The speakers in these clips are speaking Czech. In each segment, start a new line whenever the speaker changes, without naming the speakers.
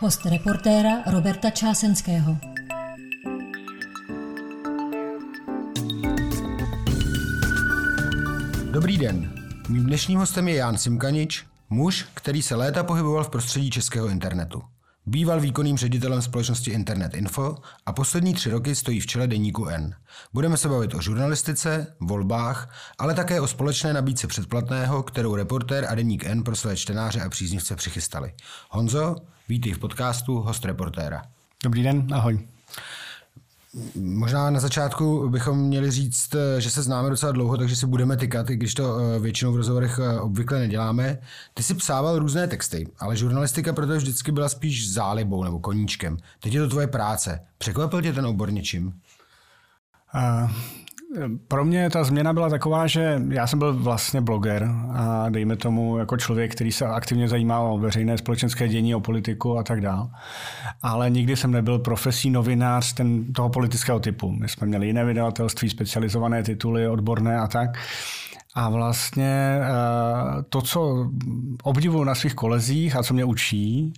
Host reportéra Roberta Čásenského.
Dobrý den. Mým dnešním hostem je Jan Simkanič, muž, který se léta pohyboval v prostředí českého internetu. Býval výkonným ředitelem společnosti Internet Info a poslední tři roky stojí v čele deníku N. Budeme se bavit o žurnalistice, volbách, ale také o společné nabídce předplatného, kterou reportér a deník N pro své čtenáře a příznivce přichystali. Honzo, vítej v podcastu Host reportéra.
Dobrý den, ahoj.
Možná na začátku bychom měli říct, že se známe docela dlouho, takže si budeme tykat, i když to eh, většinou v rozhovorech eh, obvykle neděláme. Ty si psával různé texty, ale žurnalistika proto vždycky byla spíš zálibou nebo koníčkem. Teď je to tvoje práce. Překvapil tě ten obor něčím?
Uh, pro mě ta změna byla taková, že já jsem byl vlastně bloger a dejme tomu jako člověk, který se aktivně zajímá o veřejné společenské dění, o politiku a tak dále. Ale nikdy jsem nebyl profesí novinář ten, toho politického typu. My jsme měli jiné vydavatelství, specializované tituly, odborné a tak. A vlastně eh, to, co obdivuju na svých kolezích a co mě učí,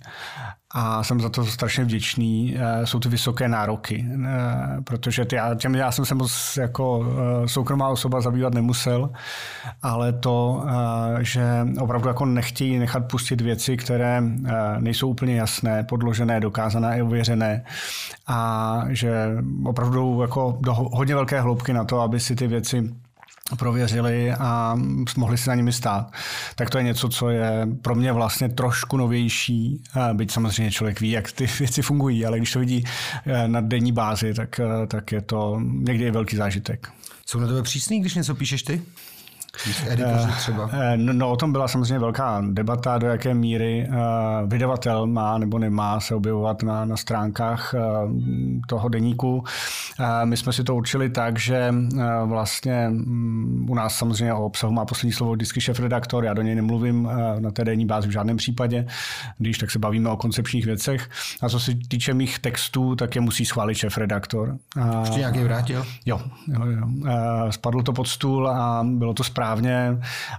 a jsem za to strašně vděčný, eh, jsou ty vysoké nároky, eh, protože ty, těm já jsem se moc jako soukromá osoba zabývat nemusel, ale to, že opravdu jako nechtějí nechat pustit věci, které nejsou úplně jasné, podložené, dokázané i uvěřené a že opravdu jako do hodně velké hloubky na to, aby si ty věci prověřili a mohli si na nimi stát. Tak to je něco, co je pro mě vlastně trošku novější, byť samozřejmě člověk ví, jak ty věci fungují, ale když to vidí eh, na denní bázi, tak, eh, tak je to někdy je velký zážitek.
Jsou na tebe přísný, když něco píšeš ty? Editoři eh, třeba?
No, no, o tom byla samozřejmě velká debata, do jaké míry vydavatel má nebo nemá se objevovat na, na stránkách toho deníku. My jsme si to určili tak, že vlastně mm, u nás samozřejmě o obsahu má poslední slovo vždycky šéf-redaktor, já do něj nemluvím na té denní bázi v žádném případě, když tak se bavíme o koncepčních věcech. A co se týče mých textů, tak je musí schválit šéf-redaktor.
Ještě nějaký vrátil?
Jo, jo, jo. Spadlo to pod stůl a bylo to správně.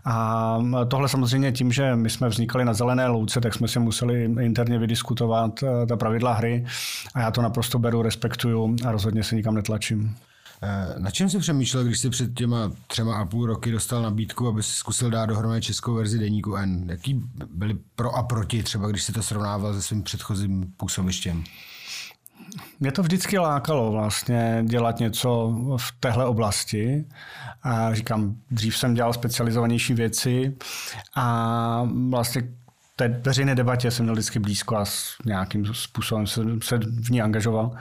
A tohle samozřejmě tím, že my jsme vznikali na zelené louce, tak jsme si museli interně vydiskutovat ta pravidla hry a já to naprosto beru, respektuju a rozhodně se nikam netlačím.
Eh, na čem jsi přemýšlel, když jsi před těma třema a půl roky dostal nabídku, aby si zkusil dát dohromady českou verzi deníku N? Jaký byly pro a proti, třeba když si to srovnával se svým předchozím působištěm?
Mě to vždycky lákalo vlastně dělat něco v téhle oblasti. A říkám, dřív jsem dělal specializovanější věci a vlastně té veřejné debatě jsem měl vždycky blízko a s nějakým způsobem se, se v ní angažoval.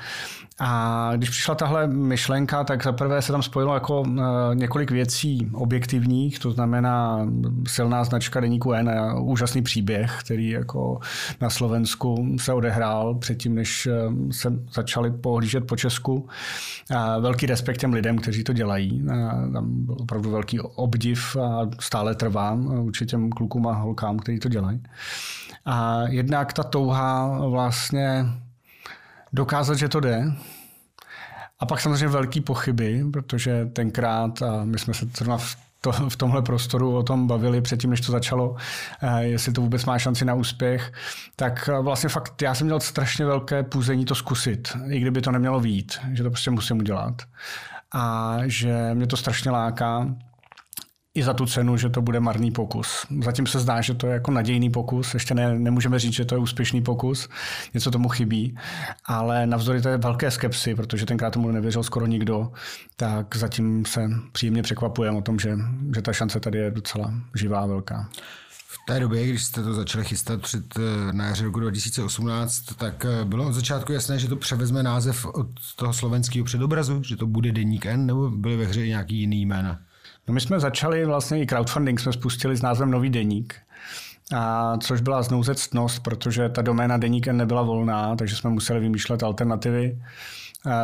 A když přišla tahle myšlenka, tak zaprvé se tam spojilo jako uh, několik věcí objektivních, to znamená silná značka deníku N úžasný příběh, který jako na Slovensku se odehrál předtím, než e, se začali pohlížet po Česku. A velký respekt těm lidem, kteří to dělají. A tam byl opravdu velký obdiv a stále trvám určitě těm klukům a holkám, kteří to dělají. A jednak ta touha vlastně dokázat, že to jde. A pak samozřejmě velký pochyby, protože tenkrát, a my jsme se zrovna v to, v tomhle prostoru o tom bavili předtím, než to začalo, eh, jestli to vůbec má šanci na úspěch, tak eh, vlastně fakt já jsem měl strašně velké půzení to zkusit, i kdyby to nemělo vít, že to prostě musím udělat. A že mě to strašně láká i za tu cenu, že to bude marný pokus. Zatím se zdá, že to je jako nadějný pokus, ještě ne, nemůžeme říct, že to je úspěšný pokus, něco tomu chybí, ale navzdory té velké skepsy, protože tenkrát tomu nevěřil skoro nikdo, tak zatím se příjemně překvapujeme o tom, že, že ta šance tady je docela živá a velká.
V té době, když jste to začali chystat před eh, na jaře roku 2018, tak eh, bylo od začátku jasné, že to převezme název od toho slovenského předobrazu, že to bude Deník N, nebo byly ve hře nějaký jiný jména?
No my jsme začali vlastně i crowdfunding, jsme spustili s názvem Nový deník. A což byla znouzectnost, protože ta doména deník nebyla volná, takže jsme museli vymýšlet alternativy.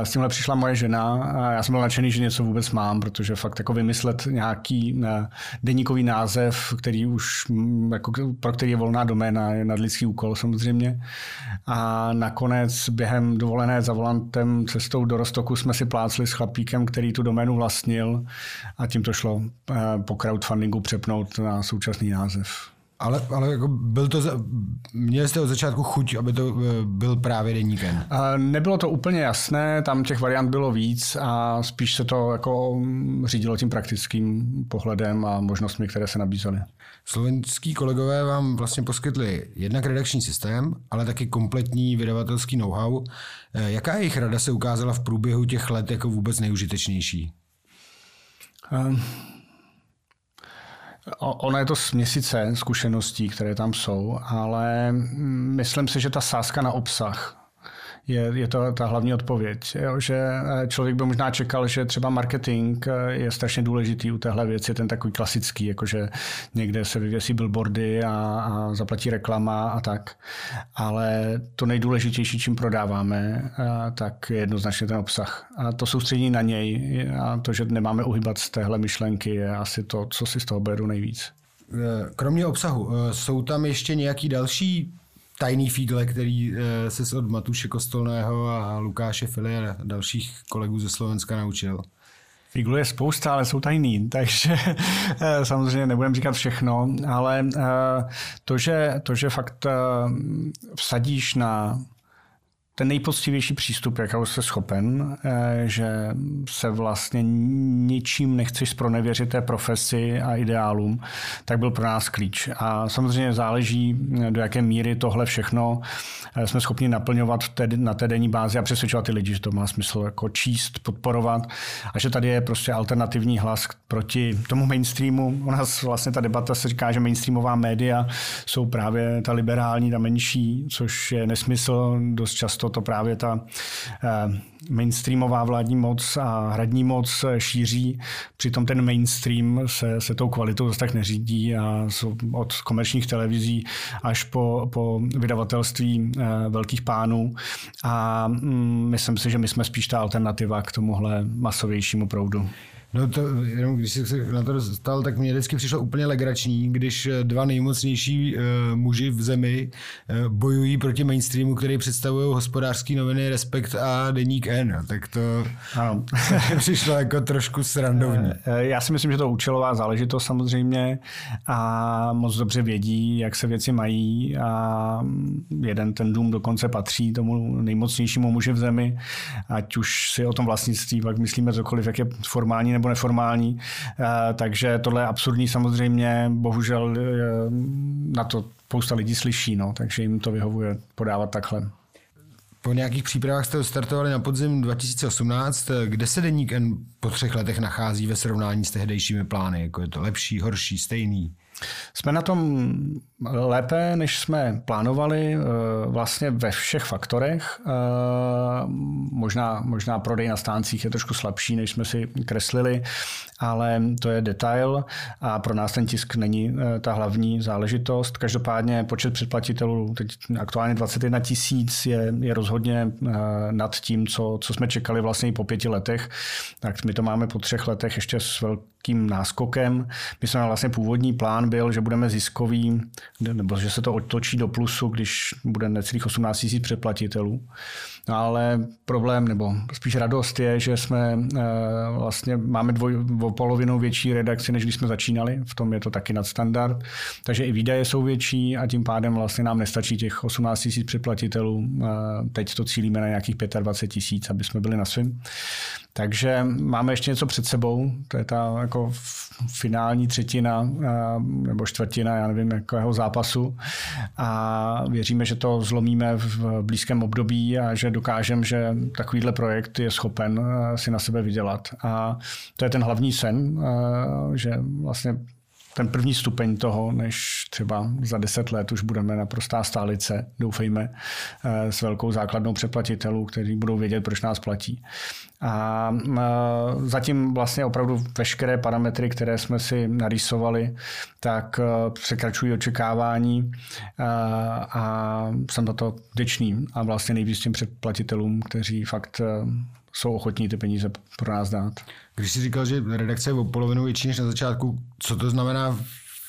S tímhle přišla moje žena a já jsem byl nadšený, že něco vůbec mám, protože fakt jako vymyslet nějaký eh, deníkový název, který už, mm, jako, pro který je volná doména, je nadlidský úkol samozřejmě. A nakonec během dovolené za volantem cestou do Rostoku jsme si plácli s chlapíkem, který tu doménu vlastnil a tím to šlo eh, po crowdfundingu přepnout na současný název.
Ale, ale jako byl to, měli jste od začátku chuť, aby to eh, byl právě deník N?
Nebylo to úplně jasné, tam těch variant bylo víc a spíš se to jako mm, řídilo tím praktickým pohledem a možnostmi, které se nabízely.
Slovenský kolegové vám vlastně poskytli jednak redakční systém, ale taky kompletní vydavatelský know-how. Eh, jaká jejich rada se ukázala v průběhu těch let jako vůbec nejužitečnější? Um
Ono je to měsíce zkušeností, které tam jsou, ale myslím si, že ta sázka na obsah je, je to ta hlavní odpověď. Jo? Že eh, člověk by možná čekal, že třeba marketing eh, je strašně důležitý u téhle věci, ten takový klasický, jakože někde se vyvěsí billboardy a, a zaplatí reklama a tak. Ale to nejdůležitější, čím prodáváme, eh, tak je jednoznačně ten obsah. A to soustředí na něj a to, že nemáme uhybat z téhle myšlenky, je asi to, co si z toho beru nejvíc.
Kromě obsahu, jsou tam ještě nějaký další tajný fígle, který eh, se od Matuše Kostolného a Lukáše Fili a dalších kolegů ze Slovenska naučil?
Figlu je spousta, ale jsou tajný, takže eh, samozřejmě nebudem říkat všechno, ale eh, to, že, to, že fakt vsadíš na ten nejpoctivější přístup, jakého jsi schopen, eh, že se vlastně ničím nechceš zpronevěřit té profesi a ideálům, tak byl pro nás klíč. A samozřejmě záleží, do jaké míry tohle všechno eh, jsme schopni naplňovat na té denní bázi a přesvědčovat ty lidi, že to má smysl jako číst, podporovat a že tady je prostě alternativní hlas proti tomu mainstreamu. U nás vlastně ta debata se říká, že mainstreamová média jsou právě ta liberální, ta menší, což je nesmysl dost často to právě ta eh, mainstreamová vládní moc a hradní moc šíří. Přitom ten mainstream se, se tou kvalitou dost tak neřídí a od komerčních televizí až po, po vydavatelství eh, velkých pánů. A mm, myslím si, že my jsme spíš ta alternativa k tomuhle masovějšímu proudu.
No to, jenom když se na to dostal, tak mě vždycky přišlo úplně legrační, když eh, dva nejmocnější uh, muži v zemi uh, bojují proti mainstreamu, který představují hospodářský noviny Respekt a Deník N. Tak to ano. přišlo jako trošku srandovní.
Já si myslím, že to účelová záležitost samozřejmě a moc dobře vědí, jak se věci mají a jeden ten dům dokonce patří tomu nejmocnějšímu muži v zemi, ať už si o tom vlastnictví pak myslíme cokoliv, jak je formální nebo neformální. Eh, takže tohle je absurdní samozřejmě, bohužel eh, na to spousta lidí slyší, no, takže jim to vyhovuje podávat takhle.
Po nějakých přípravách jste startovali na podzim 2018. Kde se Deník N po třech letech nachází ve srovnání s tehdejšími plány? Jako je to lepší, horší, stejný?
Jsme na tom lépe, než jsme plánovali, eh, vlastně ve všech faktorech. Eh, možná, možná prodej na stáncích je trošku slabší, než jsme si kreslili, ale to je detail a pro nás ten tisk není eh, ta hlavní záležitost. Každopádně počet předplatitelů, teď aktuálně 21 tisíc, je, je rozhodně nad tím, co, co jsme čekali vlastně i po pěti letech. Tak my to máme po třech letech ještě s velkým náskokem. My jsme vlastně původní plán byl, že budeme ziskový nebo že se to otočí do plusu, když bude necelých 18 tisíc přeplatitelů. Ale problém, nebo spíš radost je, že jsme eh, vlastně máme dvoj, o polovinu větší redakci, než když jsme začínali. V tom je to taky nadstandard. Takže i výdaje jsou větší a tím pádem vlastně nám nestačí těch 18 tisíc přeplatitelů. Eh, teď to cílíme na nějakých 25 tisíc, aby jsme byli na svým. Takže máme ještě něco před sebou, to je ta jako finální třetina eh, nebo čtvrtina, já nevím, jakého zápasu a věříme, že to zlomíme v blízkém období a že dokážeme, že takovýhle projekt je schopen eh, si na sebe vydělat. A to je ten hlavní sen, eh, že vlastně ten první stupeň toho, než třeba za deset let už budeme naprostá stálice, doufejme, s velkou základnou přeplatitelů, kteří budou vědět, proč nás platí. A zatím vlastně opravdu veškeré parametry, které jsme si narýsovali, tak překračují očekávání a jsem za to vděčný a vlastně nejvíc těm předplatitelům, kteří fakt jsou ochotní ty peníze pro nás dát.
Když jsi říkal, že redakce je o polovinu větší než na začátku, co to znamená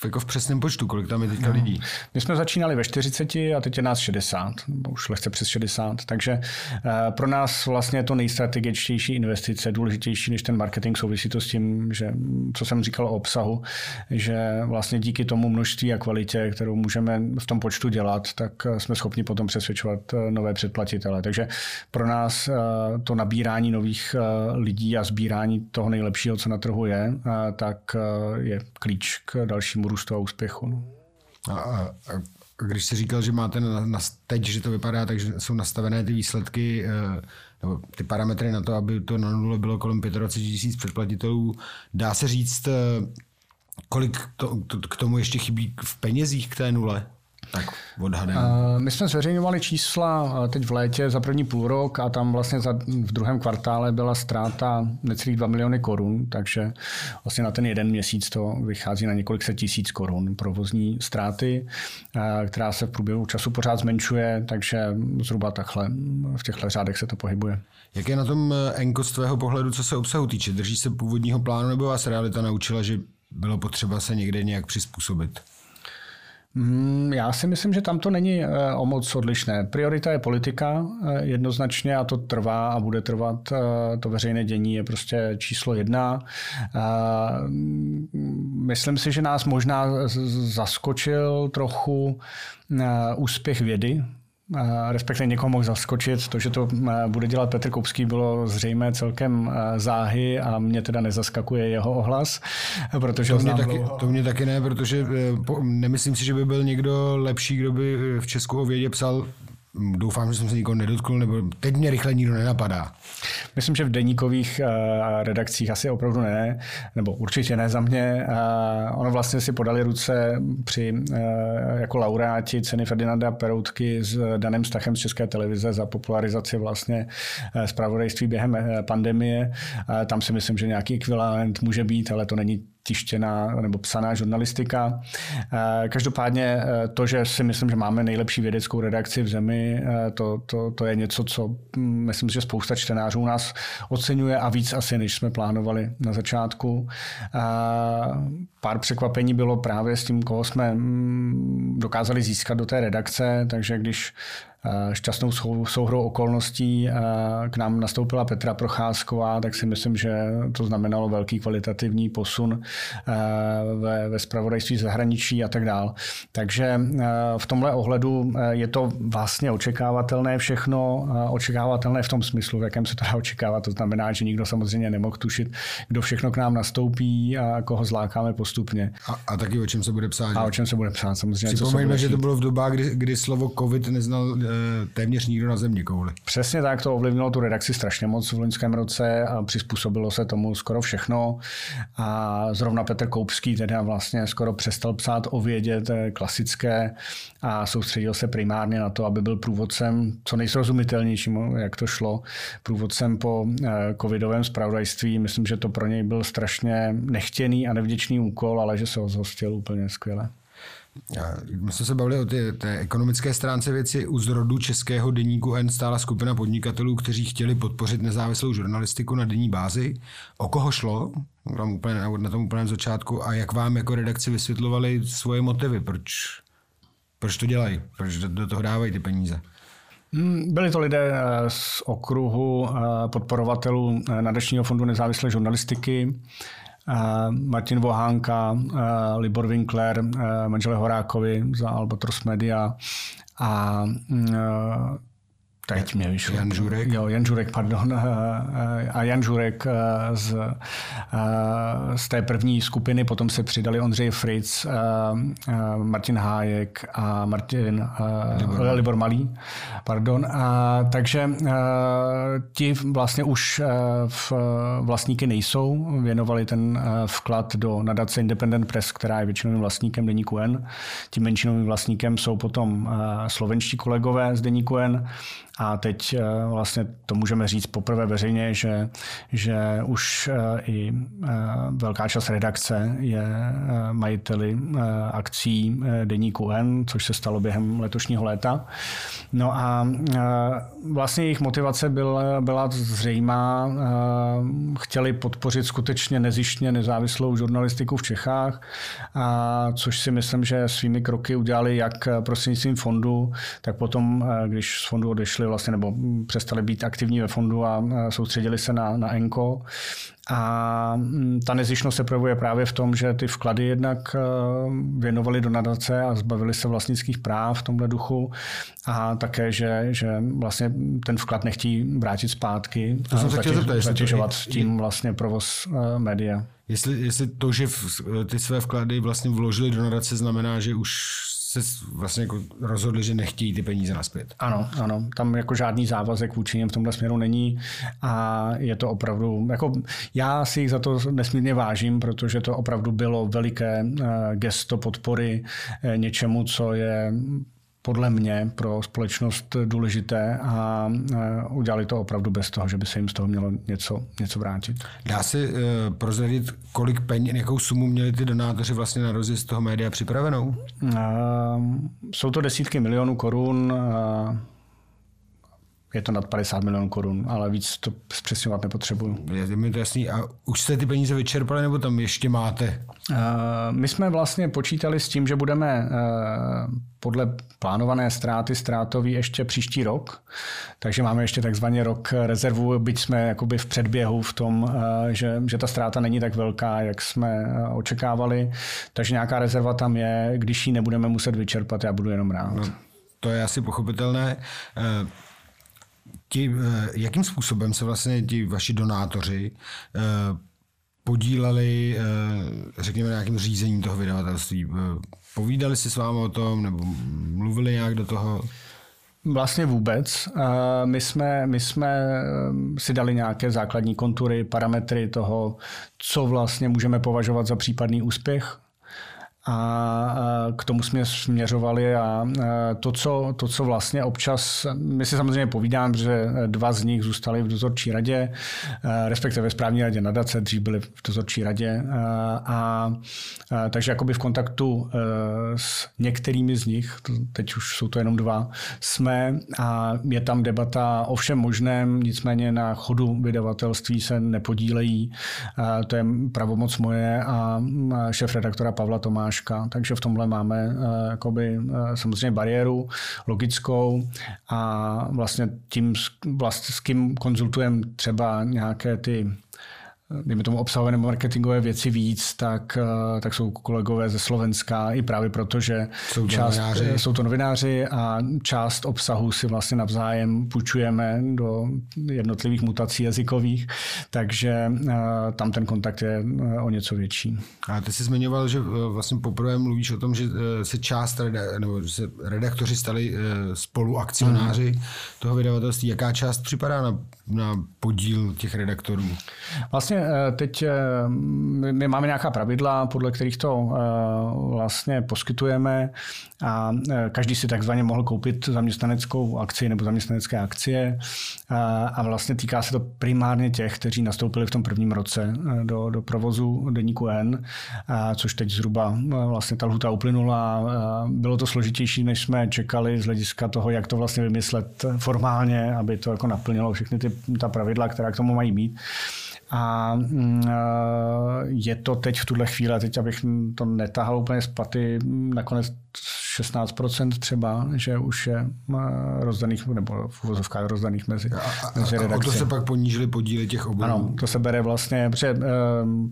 jako v přesném počtu, kolik tam je teďka no. lidí?
My jsme začínali ve 40 a teď je nás 60, nebo už lehce přes 60, takže eh, pro nás vlastně je to nejstrategičtější investice, důležitější než ten marketing, souvisí to s tím, že, co jsem říkal o obsahu, že vlastně díky tomu množství a kvalitě, kterou můžeme v tom počtu dělat, tak eh, jsme schopni potom přesvědčovat eh, nové předplatitele. Takže pro nás to nabírání nových lidí a sbírání toho nejlepšího, co na trhu je, tak je klíč k dalšímu růstu a úspěchu. No.
A, a, a když jsi říkal, že máte na, na, teď, že to vypadá tak, že jsou nastavené ty výsledky, eh, nebo ty parametry na to, aby to na nule bylo kolem 25 tisíc předplatitelů, dá se říct, eh, kolik to, to, k tomu ještě chybí v penězích k té nule? Tak odhadem.
My jsme zveřejňovali čísla teď v létě za první půl rok a tam vlastně za, v druhém kvartále byla ztráta necelých 2 miliony korun, takže vlastně na ten jeden měsíc to vychází na několik set tisíc korun provozní ztráty, která se v průběhu času pořád zmenšuje, takže zhruba takhle v těchto řádech se to pohybuje.
Jak je na tom eh, Enko z tvého pohledu, co se obsahu týče? Drží se původního plánu nebo vás realita naučila, že bylo potřeba se někde nějak přizpůsobit?
Hmm, já si myslím, že tam to není eh, o moc odlišné. Priorita je politika eh, jednoznačně a to trvá a bude trvat. Eh, to veřejné dění je prostě číslo jedna. Myslím si, že nás možná zaskočil trochu úspěch vědy respektive někoho mohl zaskočit. To, že to bude dělat Petr Koupský, bylo zřejmé celkem záhy a mě teda nezaskakuje jeho ohlas, protože
to mě, taky, to mě taky ne, protože e, nemyslím si, že by byl někdo lepší, kdo by v Česku o vědě psal Doufám, že jsem se nikoho nedotkl, nebo teď mě rychle nikdo nenapadá.
Myslím, že v deníkových uh, redakcích asi opravdu ne, nebo určitě ne za mě. Uh, ono vlastně si podali ruce při, uh, jako laureáti ceny Ferdinanda Peroutky s Danem Stachem z České televize za popularizaci vlastně zpravodajství během pandemie. Tam si myslím, že nějaký ekvivalent může být, ale to není tištěná nebo psaná žurnalistika. Eh, každopádně eh, to, že si myslím, že máme nejlepší vědeckou redakci v zemi, eh, to, to, to je něco, co hm, myslím, že spousta čtenářů nás oceňuje a víc asi, než jsme plánovali na začátku. Pár překvapení bylo právě s tím, koho jsme hm, dokázali získat do té redakce, takže když šťastnou souhrou okolností k nám nastoupila Petra Procházková, tak si myslím, že to znamenalo velký kvalitativní posun ve, ve spravodajství zahraničí a tak dál. Takže v tomhle ohledu je to vlastně očekávatelné všechno, očekávatelné v tom smyslu, v jakém se to dá očekávat. To znamená, že nikdo samozřejmě nemohl tušit, kdo všechno k nám nastoupí a koho zlákáme postupně.
A, a taky o čem se bude psát.
A o čem se bude psát, samozřejmě.
Připomeňme, že to bylo v dobách, kdy, kdy slovo COVID neznal Eh, téměř nikdo na země kouli.
Přesně tak, to ovlivnilo tu redakci strašně moc v loňském roce a přizpůsobilo se tomu skoro všechno. A zrovna Petr Koupský teda vlastně skoro přestal psát o vědě, je klasické, a soustředil se primárně na to, aby byl průvodcem, co nejsrozumitelnějším, jak to šlo, průvodcem po eh, covidovém spravodajství. Myslím, že to pro něj byl strašně nechtěný a nevděčný úkol, ale že se ho zhostil úplně skvěle.
My jsme se bavili o té, té ekonomické stránce věci. U zrodu českého deníku N stála skupina podnikatelů, kteří chtěli podpořit nezávislou žurnalistiku na denní bázi. O koho šlo? Tam úplně, na tom úplném začátku. A jak vám jako redakci vysvětlovali svoje motivy? Proč, proč to dělají? Proč do, do toho dávají ty peníze?
Hmm, byli to lidé eh, z okruhu eh, podporovatelů eh, Nadačního fondu nezávislé žurnalistiky, Martin Vohánka, Libor Winkler, manžele Horákovi za Albatros Media a Teď mě vyšlo.
Jan Žurek?
Jo, Jan Žurek, pardon. A Jan Žurek z, z té první skupiny, potom se přidali Ondřej Fritz, Martin Hájek a Martin Libor, Libor Malý. Pardon. A, takže ti vlastně už v vlastníky nejsou, věnovali ten vklad do nadace Independent Press, která je většinovým vlastníkem deníku N. Tím menšinovým vlastníkem jsou potom slovenští kolegové z deníku N a teď eh, vlastně to můžeme říct poprvé veřejně, že, že už eh, i eh, velká část redakce je majiteli akcí deníku N, což se stalo během letošního léta. No a vlastně jejich motivace byla, byla zřejmá. Chtěli podpořit skutečně nezištně nezávislou žurnalistiku v Čechách, a což si myslím, že svými kroky udělali jak prostřednictvím fondu, tak potom, když z fondu odešli vlastně, nebo přestali být aktivní ve fondu a soustředili se na, na ENKO, a mm, ta nezišnost se projevuje právě v tom, že ty vklady jednak věnovali do nadace a zbavili se vlastnických práv v tomhle duchu a také, že, že vlastně ten vklad nechtějí vrátit zpátky
to jsem zatěž, zeptat,
zatěžovat to, tím vlastně provoz uh, média.
Jestli, jestli to, že v, ty své vklady vlastně vložili do nadace, znamená, že už se vlastně jako rozhodli, že nechtějí ty peníze naspět.
Ano, ano. Tam jako žádný závazek vůči něm v tomhle směru není a je to opravdu, jako já si jich za to nesmírně vážím, protože to opravdu bylo veliké eh, gesto podpory eh, něčemu, co je podle mě pro společnost důležité a udělali to opravdu bez toho, že by se jim z toho mělo něco, něco vrátit.
Dá se uh, prozradit, kolik peněz, jakou sumu měli ty donátoři vlastně na rozjezd toho média připravenou? Uh,
jsou to desítky milionů korun. Uh, je to nad 50 milionů korun, ale víc to zpřesňovat nepotřebuju.
Je mi to jasný. A už jste ty peníze vyčerpali, nebo tam ještě máte? Uh,
my jsme vlastně počítali s tím, že budeme uh, podle plánované ztráty ztrátový ještě příští rok, takže máme ještě takzvaný rok rezervu, byť jsme jakoby v předběhu v tom, uh, že, že ta ztráta není tak velká, jak jsme očekávali, takže nějaká rezerva tam je, když ji nebudeme muset vyčerpat, já budu jenom rád. No,
to je asi pochopitelné. Ti, eh, jakým způsobem se vlastně ti vaši donátoři eh, podíleli, eh, řekněme, na nějakým řízením toho vydavatelství? Povídali si s vámi o tom, nebo mluvili nějak do toho?
Vlastně vůbec. My jsme, my jsme si dali nějaké základní kontury, parametry toho, co vlastně můžeme považovat za případný úspěch a k tomu jsme směřovali a to co, to, co vlastně občas, my si samozřejmě povídám, že dva z nich zůstali v dozorčí radě, respektive ve správní radě nadace, dřív byli v dozorčí radě. A, a takže jakoby v kontaktu e, s některými z nich, teď už jsou to jenom dva, jsme a je tam debata o všem možném, nicméně na chodu vydavatelství se nepodílejí, to je pravomoc moje a šéf redaktora Pavla Tomáš Tomáška, takže v tomhle máme uh, jakoby, uh, samozřejmě bariéru logickou a vlastně tím, vlastně s kým konzultujeme třeba nějaké ty dejme tomu obsahové nebo marketingové věci víc, tak, eh, tak jsou kolegové ze Slovenska i právě proto, že
jsou to, část, novináři.
jsou to novináři a část obsahu si vlastně navzájem půjčujeme do jednotlivých mutací jazykových, takže eh, tam ten kontakt je eh, o něco větší.
A ty jsi zmiňoval, že vlastně poprvé mluvíš o tom, že se část nebo že se redaktoři stali spoluakcionáři hmm. toho vydavatelství. Jaká část připadá na, na podíl těch redaktorů?
Vlastně Eh, teď eh, my máme nějaká pravidla, podle kterých to eh, vlastně poskytujeme a každý si takzvaně mohl koupit zaměstnaneckou akci nebo zaměstnanecké akcie a vlastně týká se to primárně těch, kteří nastoupili v tom prvním roce do, do provozu deníku N, což teď zhruba vlastně ta lhuta uplynula. Bylo to složitější, než jsme čekali z hlediska toho, jak to vlastně vymyslet formálně, aby to jako naplnilo všechny ty, ta pravidla, která k tomu mají být. A mm, je to teď v tuhle chvíli, teď abych to netahal úplně z paty, nakonec 16% třeba, že už je rozdaných, nebo v uvozovkách rozdaných mezi,
a, mezi redakci. A to se pak ponížili podíly těch oborů?
Ano, to se bere vlastně, protože eh,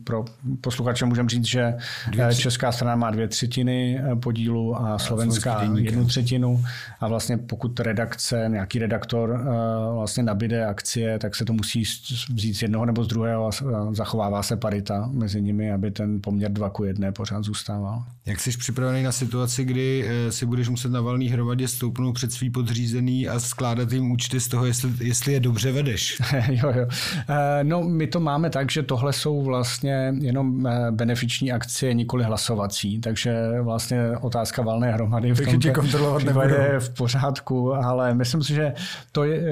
pro posluchače můžeme říct, že dvě eh, česká strana má dvě třetiny eh, podílu a slovenská jednu třetinu a vlastně pokud redakce, nějaký redaktor vlastně nabide akcie, tak se to musí vzít z jednoho nebo z druhého a zachovává se parita mezi nimi, aby ten poměr 2 ku 1 pořád zůstával.
Jak jsi připravený na situaci, kdy eh, si budeš muset na valný hromadě stoupnout před svý podřízený a skládat jim účty z toho, jestli, jestli je dobře vedeš?
jo, jo. Eh, no, my to máme tak, že tohle jsou vlastně jenom eh, benefiční akcie, nikoli hlasovací, takže vlastně otázka valné hromady v
tom kontrolovat
je v pořádku, ale myslím si, že to, je,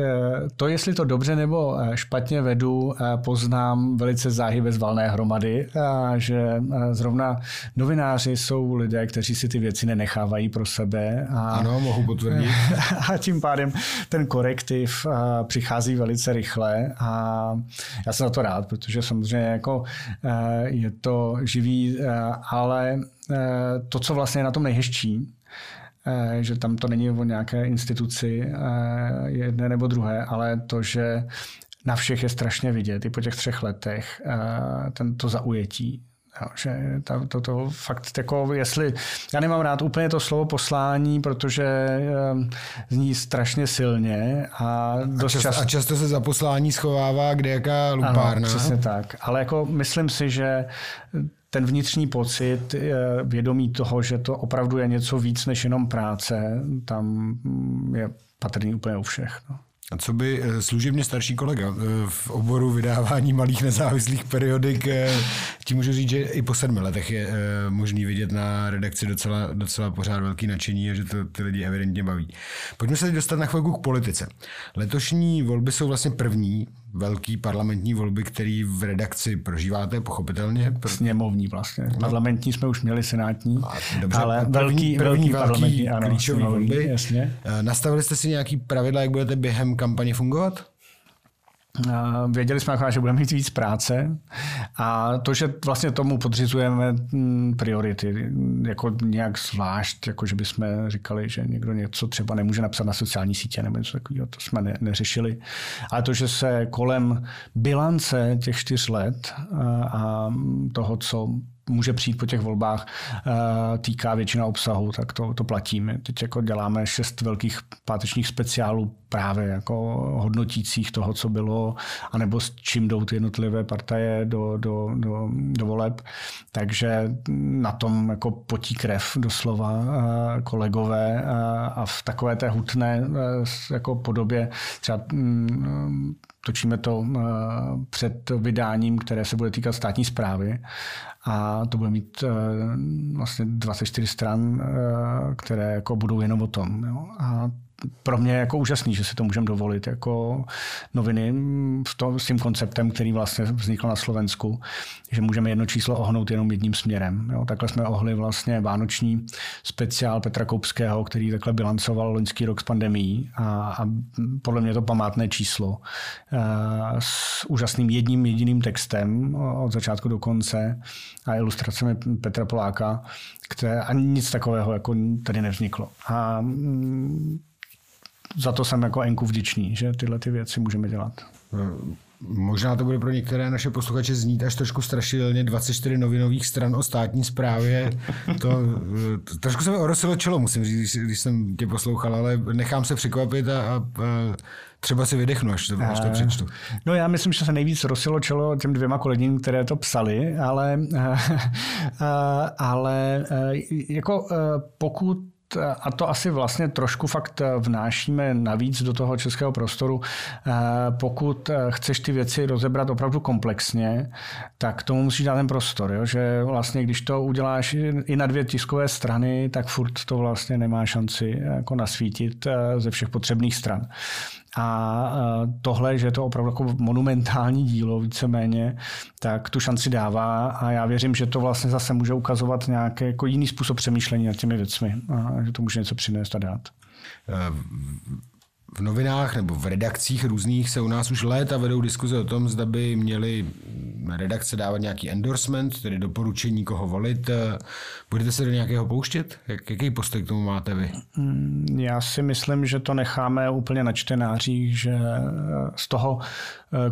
to, jestli to dobře nebo špatně vedu, pozná mám velice záhy bez valné hromady, a že zrovna novináři jsou lidé, kteří si ty věci nenechávají pro sebe. A,
ano, mohu potvrdit.
A tím pádem ten korektiv přichází velice rychle a já jsem za to rád, protože samozřejmě jako je to živý, ale to, co vlastně je na tom nejhezčí, že tam to není o nějaké instituci jedné nebo druhé, ale to, že na všech je strašně vidět, i po těch třech letech, eh, tento zaujetí. Jo, že to, to, to fakt jako, jestli, já nemám rád úplně to slovo poslání, protože zní strašně silně a dost
a, čas, čas... a často se za poslání schovává kde jaká lupárna. Ano,
přesně tak, ale jako myslím si, že ten vnitřní pocit, vědomí toho, že to opravdu je něco víc než jenom práce, tam je patrný úplně u všech. No.
A co by eh, služebně starší kolega eh, v oboru vydávání malých nezávislých periodik, eh, ti můžu říct, že i po sedmi letech je možný vidět na redakci docela, docela pořád velký nadšení a že to ty lidi evidentně baví. Pojďme se teď dostat na chvilku k politice. Letošní volby jsou vlastně první velký parlamentní volby, který v redakci prožíváte, pochopitelně.
Sněmovní vlastně. No. Parlamentní jsme už měli, senátní. A,
dobře,
ale
první,
velký,
první, velký, velký ano, klíčový volby.
Jasně.
Nastavili jste si nějaký pravidla, jak budete během kampaně fungovat?
Věděli jsme že budeme mít víc práce a to, že vlastně tomu podřizujeme mm, priority, jako nějak zvlášť, jako že bychom říkali, že někdo něco třeba nemůže napsat na sociální sítě nebo něco takového, to jsme ne, neřešili. Ale to, že se kolem bilance těch čtyř let a toho, co může přijít po těch volbách, eh, týká většina obsahu, tak to, to platíme. Teď jako děláme šest velkých pátečních speciálů právě jako hodnotících toho, co bylo, anebo s čím jdou ty jednotlivé partaje do, do, do, do voleb. Takže na tom jako potí krev doslova eh, kolegové eh, a v takové té hutné jako podobě třeba mm, točíme to před vydáním, které se bude týkat státní zprávy a to bude mít uh, vlastně 24 stran, uh, které jako budou jenom o tom. A pro mě jako úžasný, že si to můžeme dovolit jako noviny v to, s tím konceptem, který vlastně vznikl na Slovensku, že můžeme jedno číslo ohnout jenom jedním směrem. Jo. Takhle jsme ohli vlastně vánoční speciál Petra Koupského, který takhle bilancoval loňský rok s pandemí a, a podle mě to památné číslo a, s úžasným jedním jediným textem od začátku do konce a ilustracemi Petra Poláka, které ani nic takového jako tady nevzniklo. A za to jsem jako Enku vděčný, že tyhle ty věci můžeme dělat.
Možná to bude pro některé naše posluchače znít až trošku strašidelně 24 novinových stran o státní správě. To, to trošku se mi orosilo čelo, musím říct, když, když jsem tě poslouchal, ale nechám se překvapit a, a, třeba si vydechnu, až to, až to přečtu.
No já myslím, že se nejvíc rosilo čelo těm dvěma kolegům, které to psali, ale, ale jako pokud a to asi vlastně trošku fakt vnášíme navíc do toho českého prostoru. Eh, pokud eh, chceš ty věci rozebrat opravdu komplexně, tak tomu musíš dát ten prostor. Jo? Že vlastně, když to uděláš i na dvě tiskové strany, tak furt to vlastně nemá šanci jako nasvítit eh, ze všech potřebných stran. A tohle, že je to opravdu jako monumentální dílo víceméně, tak tu šanci dává a já věřím, že to vlastně zase může ukazovat nějaký jako jiný způsob přemýšlení nad těmi věcmi a že to může něco přinést a dát.
V novinách nebo v redakcích různých se u nás už léta vedou diskuze o tom, zda by měli redakce dávat nějaký endorsement, tedy doporučení, koho volit. Budete se do nějakého pouštět? Jak, jaký postoj k tomu máte vy?
Mm, já si myslím, že to necháme úplně na čtenářích, že z toho,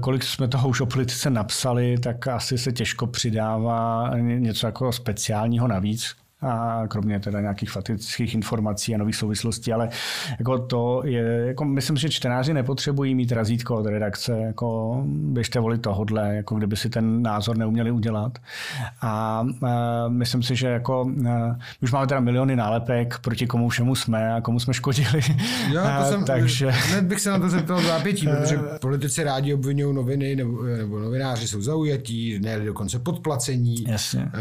kolik jsme toho už o politice napsali, tak asi se těžko přidává něco jako speciálního navíc a kromě teda nějakých faktických informací a nových souvislostí, ale jako to je, jako myslím, že čtenáři nepotřebují mít razítko od redakce, jako běžte volit tohodle, jako kdyby si ten názor neuměli udělat. A, a myslím si, že jako a, už máme teda miliony nálepek, proti komu všemu jsme a komu jsme škodili.
Jo, to jsem, takže... Hned bych se na to zeptal zápětí, protože politici rádi obvinují noviny nebo, nebo novináři jsou zaujatí, ne dokonce podplacení.
Jasně.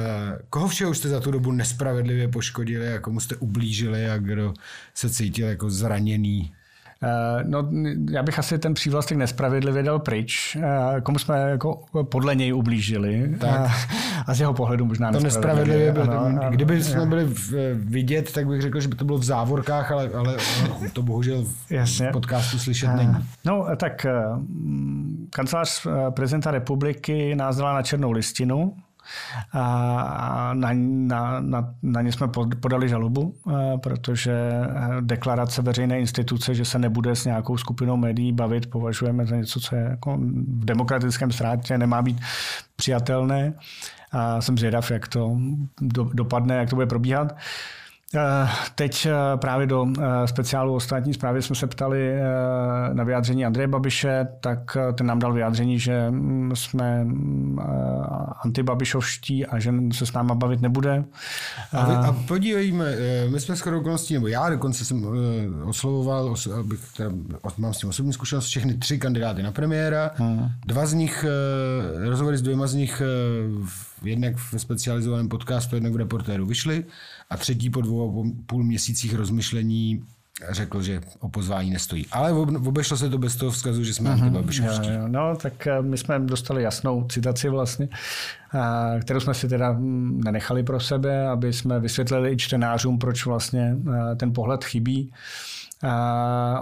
Koho všeho jste za tu dobu nespravedlivě poškodili a komu jste ublížili a kdo se cítil jako zraněný?
Eh, no, já bych asi ten přívlastek nespravedlivě dal pryč. Eh, komu jsme jako podle něj ublížili. Tak. A z jeho pohledu možná
to nespravedlivě. Bylo, ano, kdyby jsme byli vidět, tak bych řekl, že by to bylo v závorkách, ale, ale to bohužel v Jasně. podcastu slyšet není.
No, tak kancelář prezidenta republiky nás dala na černou listinu a na, na, na, na ně jsme podali žalobu, protože deklarace veřejné instituce, že se nebude s nějakou skupinou médií bavit, považujeme za něco, co je jako v demokratickém státě nemá být přijatelné. A jsem zvědav, jak to do, dopadne, jak to bude probíhat. Eh, teď eh, právě do eh, speciálu o státní zprávě jsme se ptali na vyjádření Andreje Babiše, tak ten nám dal vyjádření, že mm, jsme antibabišovští a že se s náma bavit nebude.
A, vy, a podívejme, my jsme skoro okolností, nebo já dokonce jsem oslovoval, abych teda, mám s tím osobní zkušenost, všechny tři kandidáty na premiéra. Hmm. Dva z nich, rozhovory s dvěma z nich jednak ve specializovaném podcastu, jednak v reportéru vyšly a třetí po dvou půl měsících rozmyšlení řekl, že o pozvání nestojí. Ale obešlo se to bez toho vzkazu, že jsme uh-huh.
No, tak eh, my jsme dostali jasnou citaci vlastně, eh, kterou jsme si teda hm, nenechali pro sebe, aby jsme vysvětlili i čtenářům, proč vlastně eh, ten pohled chybí.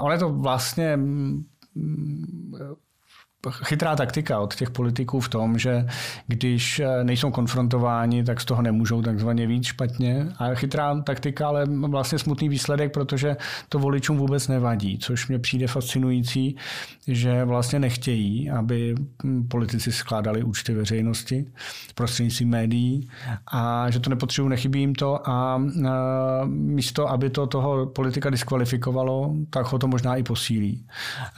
On je to vlastně hm, chytrá taktika od těch politiků v tom, že když eh, nejsou konfrontováni, tak z toho nemůžou takzvaně víc špatně. A chytrá taktika, ale vlastně smutný výsledek, protože to voličům vůbec nevadí, což mě přijde fascinující, že vlastně nechtějí, aby hm, politici skládali účty veřejnosti prostřednictvím médií a že to nepotřebují, nechybí jim to a eh, místo, aby to toho politika diskvalifikovalo, tak ho to možná i posílí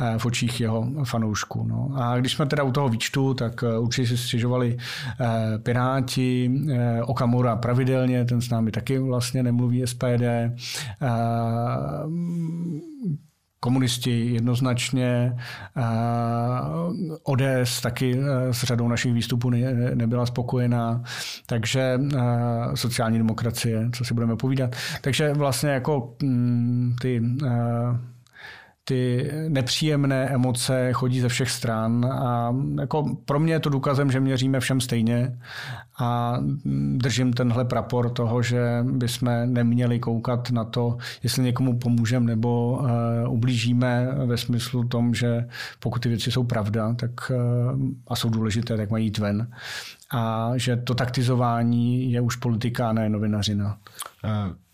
eh, v očích jeho fanoušků. No. A když jsme teda u toho výčtu, tak eh, určitě si stěžovali eh, Piráti, eh, Okamura pravidelně, ten s námi taky vlastně nemluví SPD, komunisti jednoznačně, ODS taky s řadou našich výstupů nebyla spokojená, takže sociální demokracie, co si budeme povídat. Takže vlastně jako mm, ty ty nepříjemné emoce chodí ze všech stran a jako pro mě je to důkazem, že měříme všem stejně a držím tenhle prapor toho, že bychom neměli koukat na to, jestli někomu pomůžeme nebo uh, ublížíme ve smyslu tom, že pokud ty věci jsou pravda tak, uh, a jsou důležité, tak mají jít ven a že to taktizování je už politika ne novinařina.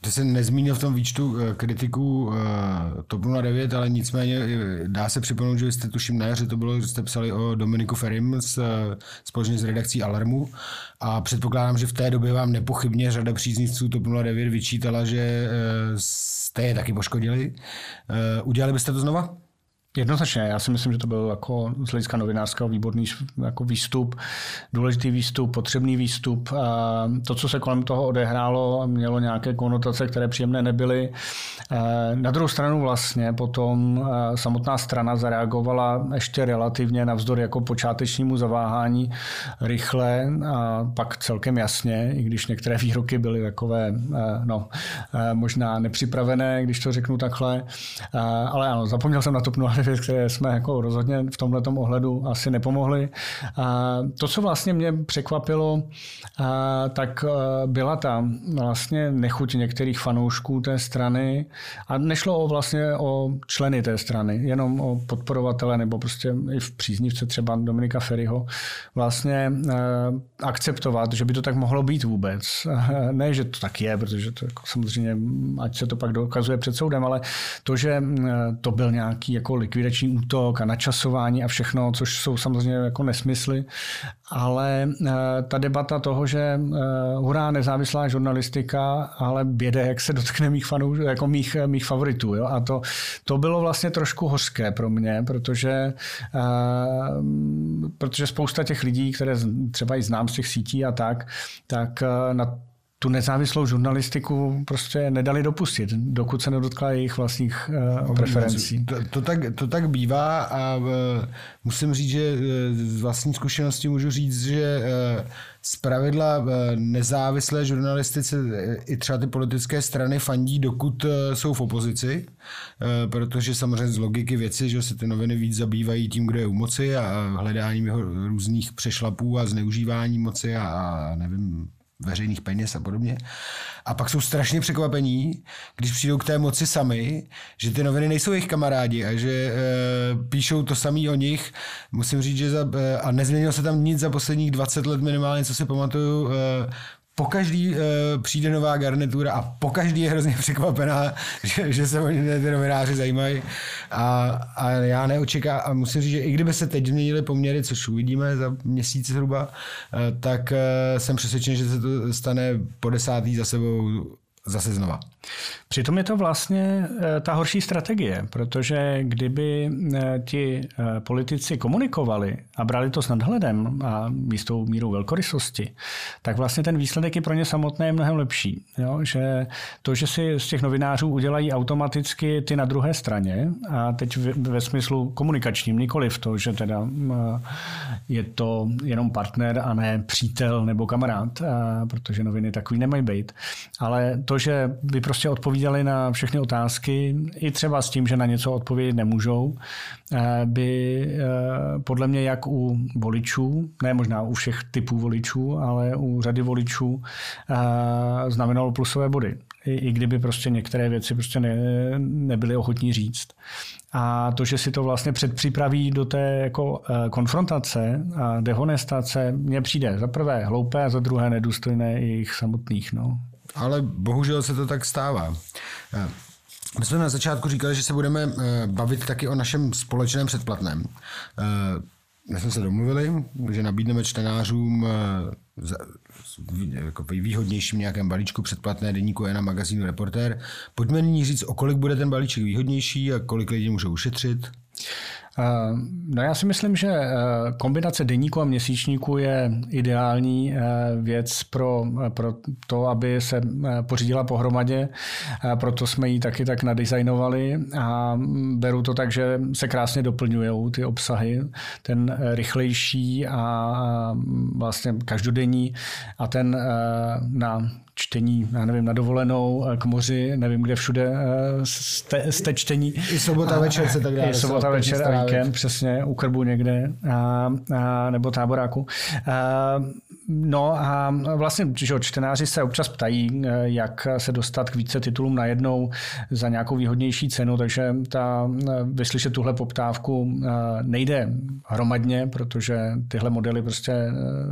Ty jsi nezmínil v tom výčtu eh, kritiků eh, TOP 09, ale nicméně eh, dá se připomenout, že jste tuším na jaře, to bylo, že jste psali o Dominiku Ferim s, společně s redakcí Alarmu a předpokládám, že v té době vám nepochybně řada příznivců TOP 09 vyčítala, že jste je taky poškodili. Udělali byste to znova?
Jednoznačně, já si myslím, že to byl jako z hlediska novinářského výborný jako výstup, důležitý výstup, potřebný výstup. To, co se kolem toho odehrálo, mělo nějaké konotace, které příjemné nebyly. Na druhou stranu vlastně potom samotná strana zareagovala ještě relativně navzdory jako počátečnímu zaváhání rychle a pak celkem jasně, i když některé výroky byly takové, no, možná nepřipravené, když to řeknu takhle. Ale ano, zapomněl jsem na to věc, které jsme jako rozhodně v tomhle ohledu asi nepomohli. A to, co vlastně mě překvapilo, a, tak byla ta vlastně nechuť některých fanoušků té strany a nešlo o vlastně o členy té strany, jenom o podporovatele nebo prostě i v příznivce třeba Dominika Ferryho vlastně akceptovat, že by to tak mohlo být vůbec. Ne, že to tak je, protože to jako samozřejmě, ať se to pak dokazuje před soudem, ale to, že to byl nějaký jako likvidační útok a načasování a všechno, což jsou samozřejmě jako nesmysly, ale eh, ta debata toho, že eh, hurá nezávislá žurnalistika, ale běde, jak se dotkne mých fanů, jako mých, mých favoritů. Jo? A to, to bylo vlastně trošku hořké pro mě, protože, eh, protože spousta těch lidí, které třeba i znám z těch sítí a tak, tak na tu nezávislou žurnalistiku prostě nedali dopustit, dokud se nedotkla jejich vlastních uh, preferencí.
To, to, tak, to tak bývá a uh, musím říct, že uh, z vlastní zkušenosti můžu říct, že uh, z pravidla uh, nezávislé žurnalistice i třeba ty politické strany fandí, dokud uh, jsou v opozici, uh, protože samozřejmě z logiky věci, že se ty noviny víc zabývají tím, kdo je u moci a hledáním jeho různých přešlapů a zneužívání moci a, a nevím, veřejných peněz a podobně. A pak jsou strašně překvapení, když přijdou k té moci sami, že ty noviny nejsou jejich kamarádi a že e, píšou to samý o nich. Musím říct, že za, e, a nezměnilo se tam nic za posledních 20 let minimálně, co si pamatuju. E, po každý uh, přijde nová garnitura a po každý je hrozně překvapená, že, že se o ty novináři zajímají. A, a já neočekám, a musím říct, že i kdyby se teď změnily poměry, což uvidíme za měsíc zhruba, uh, tak uh, jsem přesvědčen, že se to stane po desátý za sebou zase znova.
Přitom je to vlastně eh, ta horší strategie, protože kdyby eh, ti eh, politici komunikovali a brali to s nadhledem a místou mírou velkorysosti, tak vlastně ten výsledek je pro ně samotné mnohem lepší. Jo? Že to, že si z těch novinářů udělají automaticky ty na druhé straně, a teď ve smyslu komunikačním, nikoli v to, že teda je to jenom partner a ne přítel nebo kamarád, protože noviny takový nemají být, ale to, že by prostě odpovídali na všechny otázky, i třeba s tím, že na něco odpovědět nemůžou, eh, by eh, podle mě jak u voličů, ne možná u všech typů voličů, ale u řady voličů eh, znamenalo plusové body. I, i kdyby prostě některé věci prostě ne, nebyly ochotní říct. A to, že si to vlastně předpřipraví do té jako konfrontace a dehonestace, mně přijde za prvé hloupé a za druhé nedůstojné jejich samotných. No
ale bohužel se to tak stává. Eh, my jsme na začátku říkali, že se budeme eh, bavit taky o našem společném předplatném. Eh, my jsme se domluvili, že nabídneme čtenářům jako výhodnějším nějakém balíčku předplatné deníku na magazínu Reportér. Pojďme nyní říct, o kolik bude ten balíček výhodnější a kolik lidí může ušetřit.
No já si myslím, že eh, kombinace deníku a měsíčníku je ideální eh, věc pro, pro to, aby se eh, pořídila pohromadě. Proto jsme ji taky tak nadizajnovali a beru to tak, že se krásně doplňují ty obsahy. Ten rychlejší a vlastně každodenní a ten na čtení, já nevím, na dovolenou, k moři, nevím, kde všude jste, jste čtení.
I sobota večer se tak dá.
I sobota večer a víkend, přesně, u krbu někde, a, a, nebo táboráku. A, no a vlastně, že čtenáři se občas ptají, jak se dostat k více titulům najednou za nějakou výhodnější cenu, takže ta, vyslyšet tuhle poptávku nejde hromadně, protože tyhle modely prostě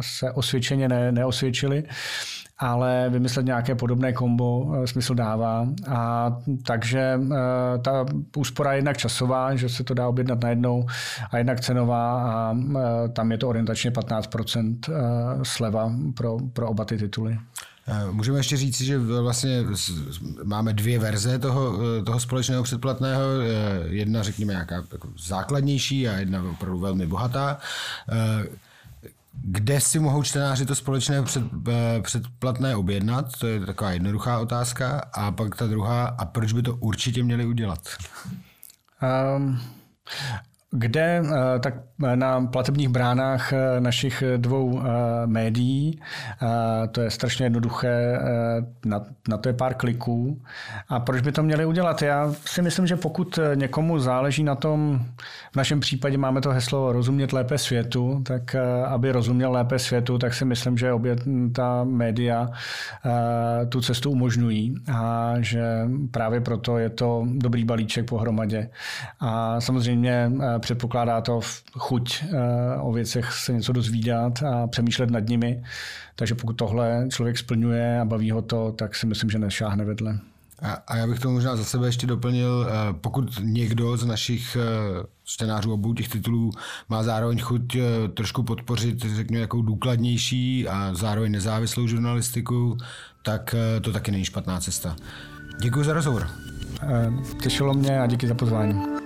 se osvědčeně ne, neosvědčily ale vymyslet nějaké podobné kombo eh, smysl dává. A takže eh, ta úspora je jednak časová, že se to dá objednat najednou, a jednak cenová a eh, tam je to orientačně 15% sleva pro, pro oba ty tituly.
Můžeme ještě říct, že vlastně máme dvě verze toho, toho společného předplatného. Jedna, řekněme, nějaká jako základnější a jedna opravdu velmi bohatá kde si mohou čtenáři to společné před, eh, předplatné objednat? To je taková jednoduchá otázka. A pak ta druhá, a proč by to určitě měli udělat? Um,
kde eh, tak na platebních bránách eh, našich dvou eh, médií. To je strašně jednoduché, na, na to je pár kliků. A proč by to měli udělat? Já si myslím, že pokud někomu záleží na tom, v našem případě máme to heslo rozumět lépe světu, tak aby rozuměl lépe světu, tak si myslím, že obě ta média tu cestu umožňují a že právě proto je to dobrý balíček pohromadě. A samozřejmě předpokládá to chuť eh, o věcech se něco dozvídat a přemýšlet nad nimi. Takže pokud tohle člověk splňuje a baví ho to, tak si myslím, že nešáhne vedle.
A, a já bych to možná za sebe ještě doplnil, eh, pokud někdo z našich eh, čtenářů obou těch titulů má zároveň chuť trošku podpořit, řekněme, jakou důkladnější a zároveň nezávislou žurnalistiku, tak to taky není špatná cesta. Děkuji za rozhovor.
Těšilo mě a díky za pozvání.